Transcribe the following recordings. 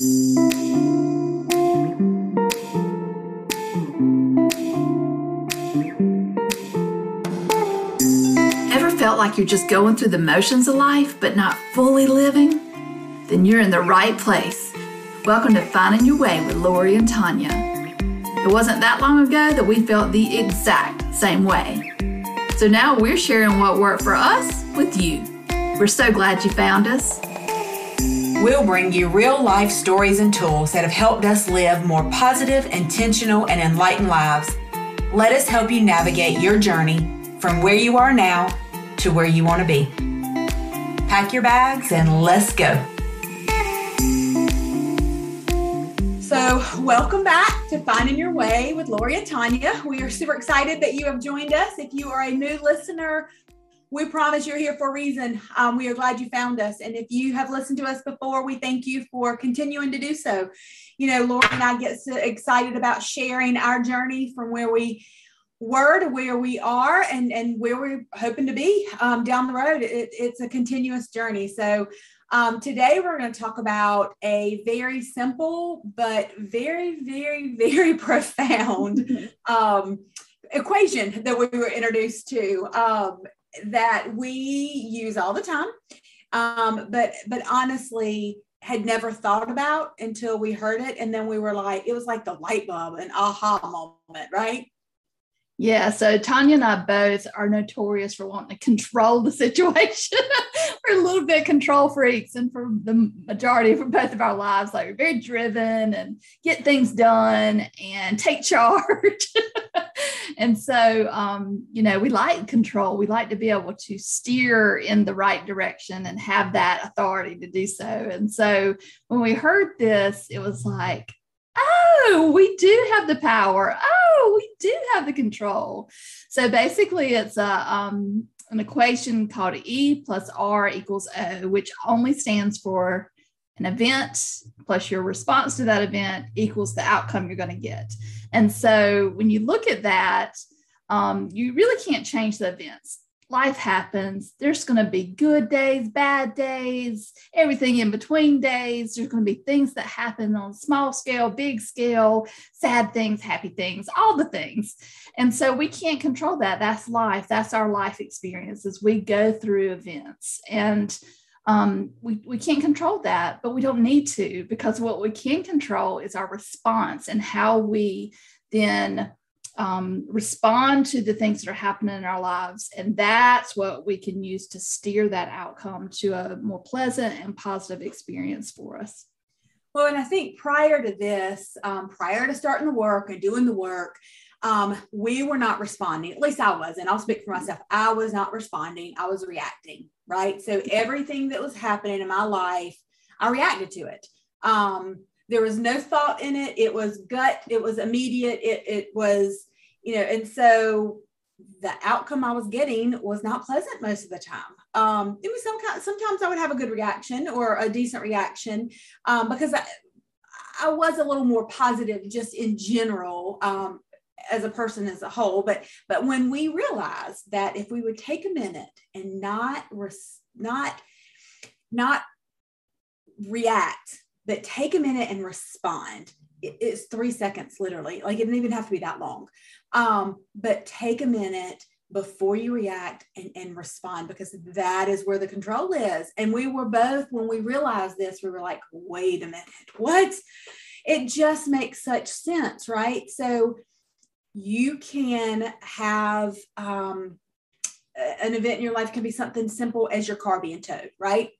Ever felt like you're just going through the motions of life but not fully living? Then you're in the right place. Welcome to Finding Your Way with Lori and Tanya. It wasn't that long ago that we felt the exact same way. So now we're sharing what worked for us with you. We're so glad you found us. We'll bring you real life stories and tools that have helped us live more positive, intentional, and enlightened lives. Let us help you navigate your journey from where you are now to where you want to be. Pack your bags and let's go. So, welcome back to Finding Your Way with Lori and Tanya. We are super excited that you have joined us. If you are a new listener, we promise you're here for a reason. Um, we are glad you found us. And if you have listened to us before, we thank you for continuing to do so. You know, Lori and I get so excited about sharing our journey from where we were to where we are and, and where we're hoping to be um, down the road. It, it's a continuous journey. So um, today we're going to talk about a very simple but very, very, very profound um, equation that we were introduced to um, that we use all the time. Um, but but honestly, had never thought about until we heard it, and then we were like, it was like the light bulb, an aha moment, right? Yeah, so Tanya and I both are notorious for wanting to control the situation. we're a little bit control freaks, and for the majority for both of our lives, like we're very driven and get things done and take charge. and so, um, you know, we like control. We like to be able to steer in the right direction and have that authority to do so. And so, when we heard this, it was like, oh, we do have the power. Oh, we do have the control. So basically, it's a um, an equation called E plus R equals O, which only stands for an event plus your response to that event equals the outcome you're going to get. And so when you look at that, um, you really can't change the events life happens. There's going to be good days, bad days, everything in between days. There's going to be things that happen on small scale, big scale, sad things, happy things, all the things. And so we can't control that. That's life. That's our life experiences. we go through events. And um, we, we can't control that, but we don't need to because what we can control is our response and how we then um, respond to the things that are happening in our lives. And that's what we can use to steer that outcome to a more pleasant and positive experience for us. Well, and I think prior to this, um, prior to starting the work and doing the work, um, we were not responding. At least I wasn't. I'll speak for myself. I was not responding. I was reacting, right? So everything that was happening in my life, I reacted to it. Um, there was no thought in it. It was gut. It was immediate. It, it was you know, and so the outcome I was getting was not pleasant most of the time. Um, it was some kind, sometimes I would have a good reaction or a decent reaction um, because I, I was a little more positive just in general um, as a person as a whole. But but when we realized that if we would take a minute and not res- not not react, but take a minute and respond, it's three seconds literally. Like it didn't even have to be that long. Um, but take a minute before you react and, and respond because that is where the control is. And we were both, when we realized this, we were like, wait a minute, what? It just makes such sense, right? So you can have um, an event in your life can be something simple as your car being towed, right?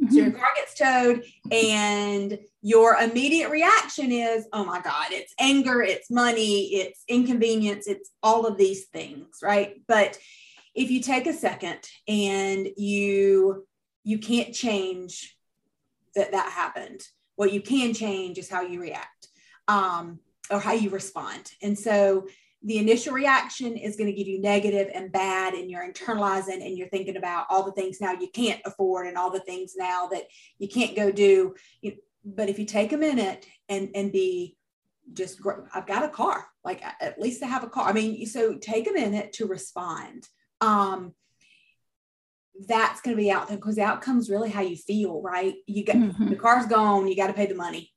Mm-hmm. So your car gets towed, and your immediate reaction is, oh my God, it's anger, it's money, it's inconvenience, it's all of these things, right? But if you take a second and you you can't change that that happened what you can change is how you react um, or how you respond and so the initial reaction is going to give you negative and bad and you're internalizing and you're thinking about all the things now you can't afford and all the things now that you can't go do but if you take a minute and and be just i've got a car like at least i have a car i mean so take a minute to respond um that's going to be out there because the outcome is really how you feel, right? You got Mhm. the car's gone, you got to pay the money.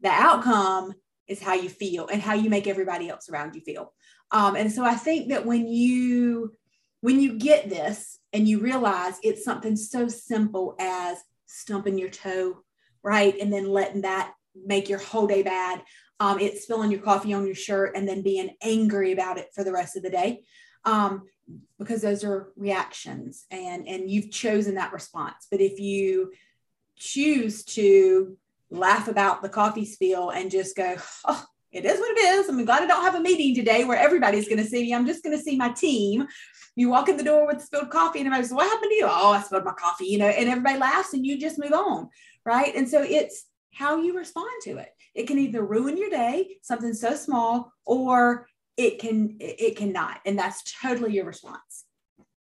The outcome is how you feel and how you make everybody else around you feel. Um, and so I think that when you when you get this and you realize it's something so simple as stumping your toe, right, and then letting that make your whole day bad. Um, it's spilling your coffee on your shirt and then being angry about it for the rest of the day. Um, because those are reactions and and you've chosen that response but if you choose to laugh about the coffee spill and just go oh it is what it is. I'm glad i don't have a meeting today where everybody's going to see me. I'm just going to see my team. You walk in the door with spilled coffee and everybody says what happened to you? Oh i spilled my coffee you know and everybody laughs and you just move on right? And so it's how you respond to it. It can either ruin your day something so small or it can it cannot. And that's totally your response.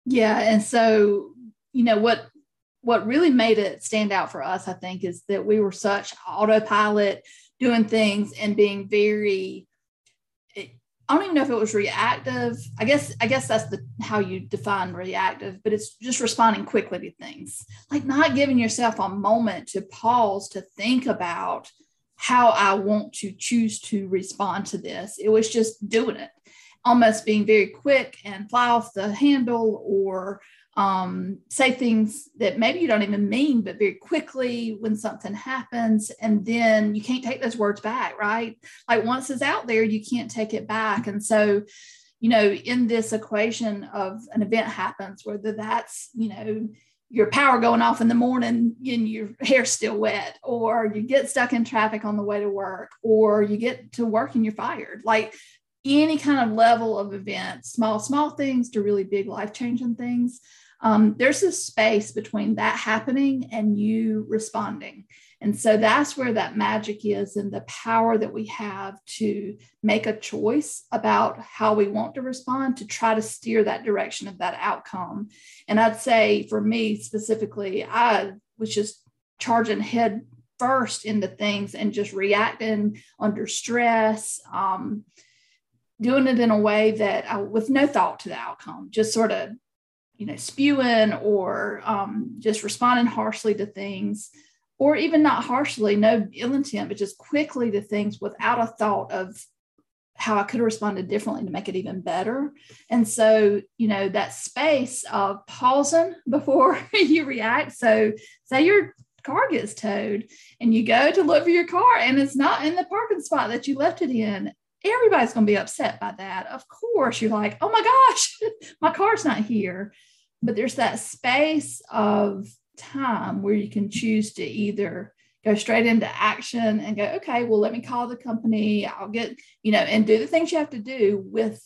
Yeah, and so you know what what really made it stand out for us, I think, is that we were such autopilot doing things and being very I don't even know if it was reactive. I guess I guess that's the how you define reactive, but it's just responding quickly to things. Like not giving yourself a moment to pause to think about how I want to choose to respond to this. It was just doing it, almost being very quick and fly off the handle or um, say things that maybe you don't even mean, but very quickly when something happens. And then you can't take those words back, right? Like once it's out there, you can't take it back. And so, you know, in this equation of an event happens, whether that's, you know, your power going off in the morning and your hair's still wet, or you get stuck in traffic on the way to work, or you get to work and you're fired. Like any kind of level of event, small, small things to really big life changing things. Um, there's a space between that happening and you responding. And so that's where that magic is and the power that we have to make a choice about how we want to respond to try to steer that direction of that outcome. And I'd say for me specifically, I was just charging head first into things and just reacting under stress. Um, doing it in a way that I, with no thought to the outcome, just sort of, you know, spewing or um, just responding harshly to things, or even not harshly, no ill intent, but just quickly to things without a thought of how I could have responded differently to make it even better. And so, you know, that space of pausing before you react. So, say your car gets towed and you go to look for your car and it's not in the parking spot that you left it in everybody's going to be upset by that. Of course, you're like, oh my gosh, my car's not here. But there's that space of time where you can choose to either go straight into action and go, okay, well, let me call the company. I'll get, you know, and do the things you have to do with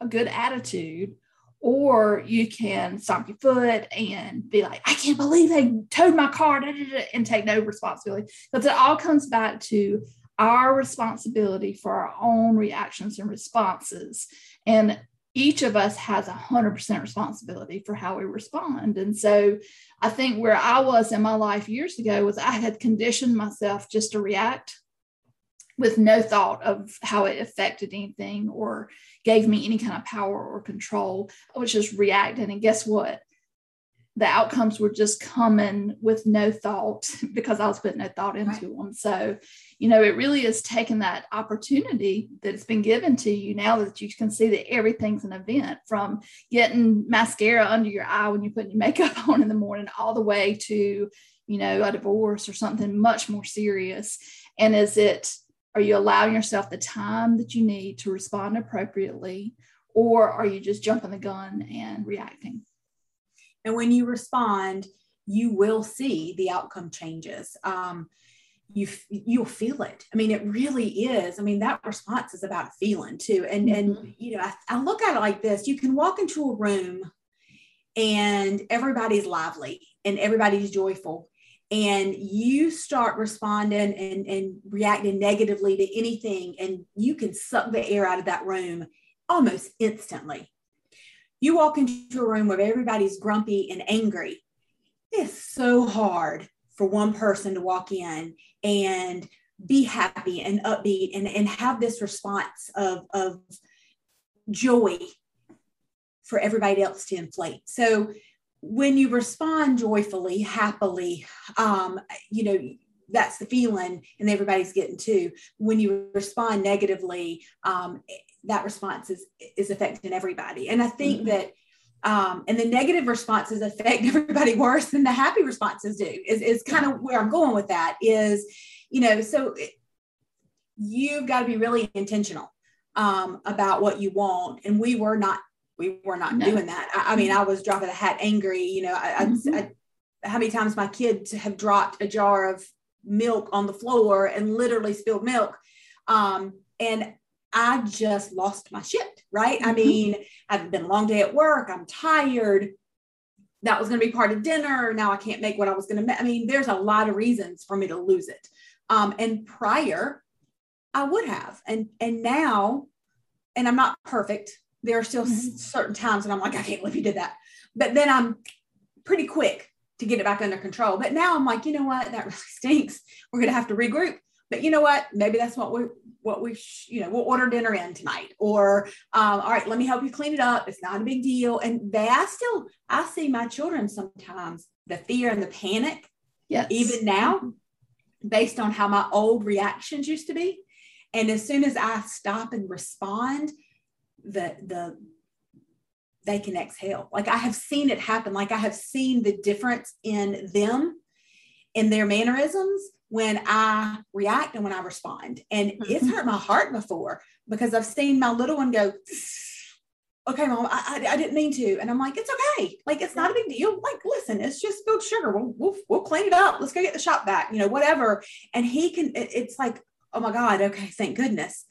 a good attitude. Or you can stomp your foot and be like, I can't believe they towed my car and take no responsibility. Because it all comes back to our responsibility for our own reactions and responses. And each of us has a 100% responsibility for how we respond. And so I think where I was in my life years ago was I had conditioned myself just to react with no thought of how it affected anything or gave me any kind of power or control. I was just reacting. And guess what? The outcomes were just coming with no thought because I was putting no thought into right. them. So you know, it really is taking that opportunity that's been given to you now that you can see that everything's an event from getting mascara under your eye when you're putting your makeup on in the morning, all the way to, you know, a divorce or something much more serious. And is it, are you allowing yourself the time that you need to respond appropriately? Or are you just jumping the gun and reacting? And when you respond, you will see the outcome changes. Um, you you'll feel it. I mean it really is. I mean that response is about feeling too. And mm-hmm. and you know I, I look at it like this. You can walk into a room and everybody's lively and everybody's joyful. And you start responding and, and reacting negatively to anything and you can suck the air out of that room almost instantly you walk into a room where everybody's grumpy and angry it's so hard for one person to walk in and be happy and upbeat and, and have this response of, of joy for everybody else to inflate. So when you respond joyfully, happily, um, you know, that's the feeling and everybody's getting to. When you respond negatively, um, that response is is affecting everybody. And I think mm-hmm. that um, and the negative responses affect everybody worse than the happy responses do is, is kind of where i'm going with that is you know so it, you've got to be really intentional um, about what you want and we were not we were not no. doing that I, I, mean i was dropping a hat angry you know I, mm-hmm. I, how many times my kids have dropped a jar of milk on the floor and literally spilled milk um, and I just lost my shit, right? Mm-hmm. I mean, I've been a long day at work. I'm tired. That was going to be part of dinner. Now I can't make what I was going to make. I mean, there's a lot of reasons for me to lose it. Um, and prior, I would have. And and now, and I'm not perfect. There are still mm-hmm. certain times when I'm like, I can't believe you did that. But then I'm pretty quick to get it back under control. But now I'm like, you know what? That really stinks. We're going to have to regroup but you know what? Maybe that's what we what we sh- you know we'll order dinner in tonight. Or um, all right let me help you clean it up. It's not a big deal. And they i still i see my children sometimes the fear and the panic yes. even now based on how my old reactions used to be. And as soon as i stop and respond the the they can exhale. Like i have seen it happen. Like i have seen the difference in them in their mannerisms when I react and when I respond. And mm-hmm. it's hurt my heart before because I've seen my little one go, okay, mom, I, I, I, didn't mean to. And I'm like, it's okay. Like, it's not a big deal. Like, listen, it's just spilled sugar. We'll, we'll, we'll clean it up. Let's go get the shop vac, you know, whatever. And he can, it, it's like, oh my God, okay, thank goodness.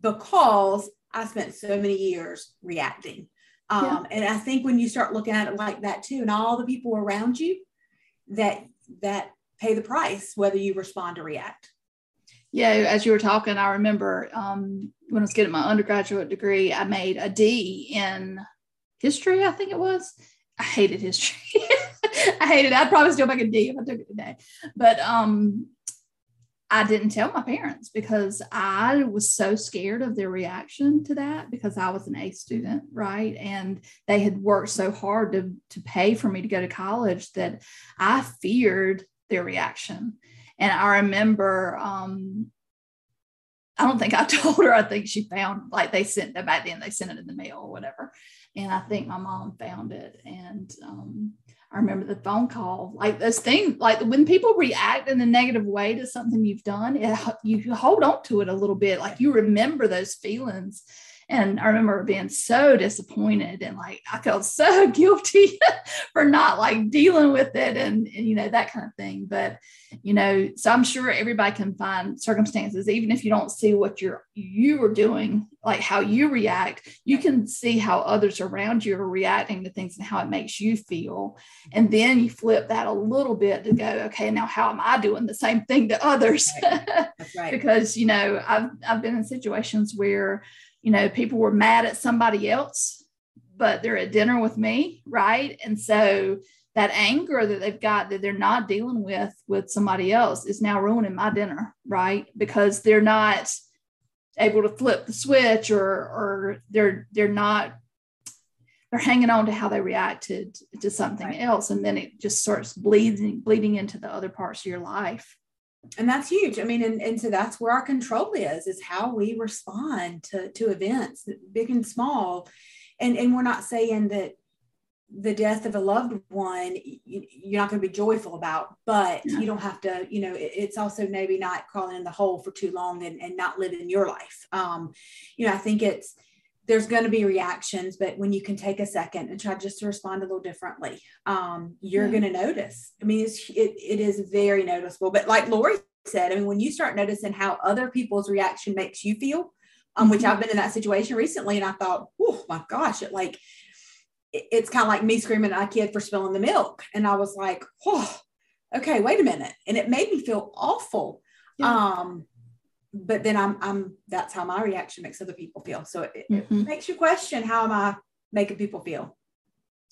Because I spent so many years reacting. Um, yeah. And I think when you start looking at it like that too, and all the people around you that, that pay the price whether you respond or react. Yeah, as you were talking, I remember um, when I was getting my undergraduate degree, I made a D in history, I think it was. I hated history. I hated it. I'd probably still make a D if I took it today. But um, I didn't tell my parents because I was so scared of their reaction to that because I was an A student, right? And they had worked so hard to, to pay for me to go to college that I feared their reaction. And I remember, um, I don't think I told her. I think she found like they sent that back then. They sent it in the mail or whatever, and I think my mom found it. And um, I remember the phone call, like those things, like when people react in a negative way to something you've done, it, you hold on to it a little bit. Like you remember those feelings, and I remember being so disappointed and like I felt so guilty for not like dealing with it and, and, you know, that kind of thing. But, you know, so I'm sure everybody can find circumstances, even if you don't see what you're you are doing, like how you react, you can see how others around you are reacting to things and how it makes you feel. And then you flip that a little bit to go, okay, now how am I doing the same thing to others? That's right. because, you know, I've I've been in situations where you know, people were mad at somebody else, but they're at dinner with me, right? And so that anger that they've got that they're not dealing with with somebody else is now ruining my dinner, right? Because they're not able to flip the switch or or they're they're not they're hanging on to how they reacted to something right. else and then it just starts bleeding bleeding into the other parts of your life and that's huge. I mean and, and so that's where our control is is how we respond to to events big and small. And and we're not saying that the death of a loved one you're not going to be joyful about but you don't have to you know it's also maybe not crawling in the hole for too long and, and not living your life. Um you know i think it's there's going to be reactions, but when you can take a second and try just to respond a little differently, um, you're yeah. going to notice. I mean, it's, it, it is very noticeable. But like Lori said, I mean, when you start noticing how other people's reaction makes you feel, um, which I've mm-hmm. been in that situation recently, and I thought, oh my gosh, it like it, it's kind of like me screaming at a kid for spilling the milk, and I was like, oh, okay, wait a minute, and it made me feel awful. Yeah. Um, but then I'm, I'm, that's how my reaction makes other people feel. So it, mm-hmm. it makes you question how am I making people feel?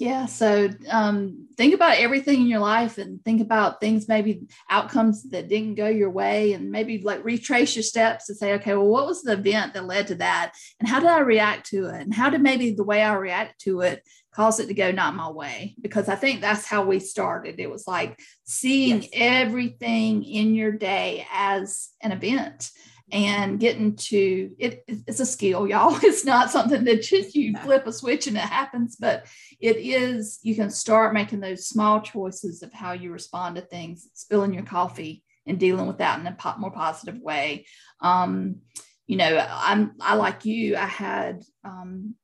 Yeah. So um, think about everything in your life and think about things, maybe outcomes that didn't go your way, and maybe like retrace your steps and say, okay, well, what was the event that led to that? And how did I react to it? And how did maybe the way I reacted to it cause it to go not my way? Because I think that's how we started. It was like seeing yes. everything in your day as an event and getting to it it's a skill y'all. It's not something that just you flip a switch and it happens but it is you can start making those small choices of how you respond to things spilling your coffee and dealing with that in a more positive way. Um, you know i'm i like you i had um,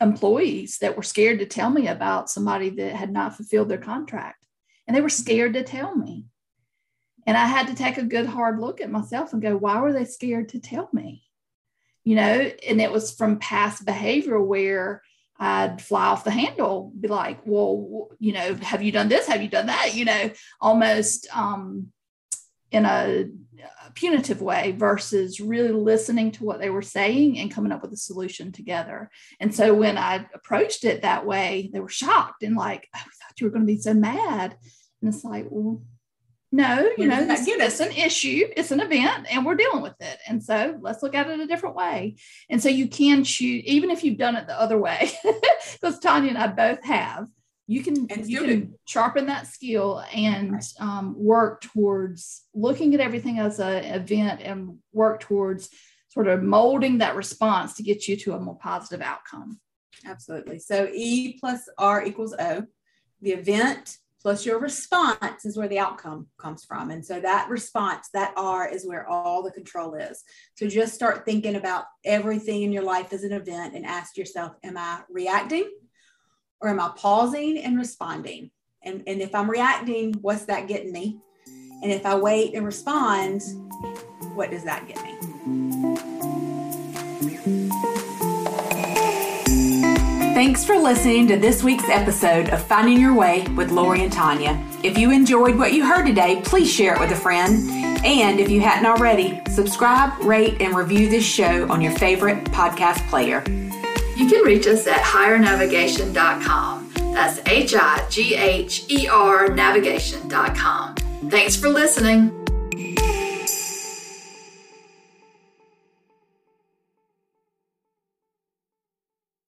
employees that were scared to tell me about somebody that had not fulfilled their contract and they were scared to tell me and I had to take a good hard look at myself and go, why were they scared to tell me? You know, and it was from past behavior where I'd fly off the handle, be like, well, you know, have you done this? Have you done that? You know, almost um, in a punitive way versus really listening to what they were saying and coming up with a solution together. And so when I approached it that way, they were shocked and like, oh, we thought you were going to be so mad. And it's like, well, no, you know, it's an issue, it's an event, and we're dealing with it. And so let's look at it a different way. And so you can choose, even if you've done it the other way, because Tanya and I both have, you can and you can sharpen that skill and right. um, work towards looking at everything as an event and work towards sort of molding that response to get you to a more positive outcome. Absolutely. So E plus R equals O. The event plus your response is where the outcome comes from. And so that response, that R is where all the control is. So just start thinking about everything in your life as an event and ask yourself, am I reacting or am I pausing and responding? And, and if I'm reacting, what's that getting me? And if I wait and respond, what does that get me? Thanks for listening to this week's episode of Finding Your Way with Lori and Tanya. If you enjoyed what you heard today, please share it with a friend. And if you hadn't already, subscribe, rate, and review this show on your favorite podcast player. You can reach us at highernavigation.com. That's H I G H E R navigation.com. Thanks for listening.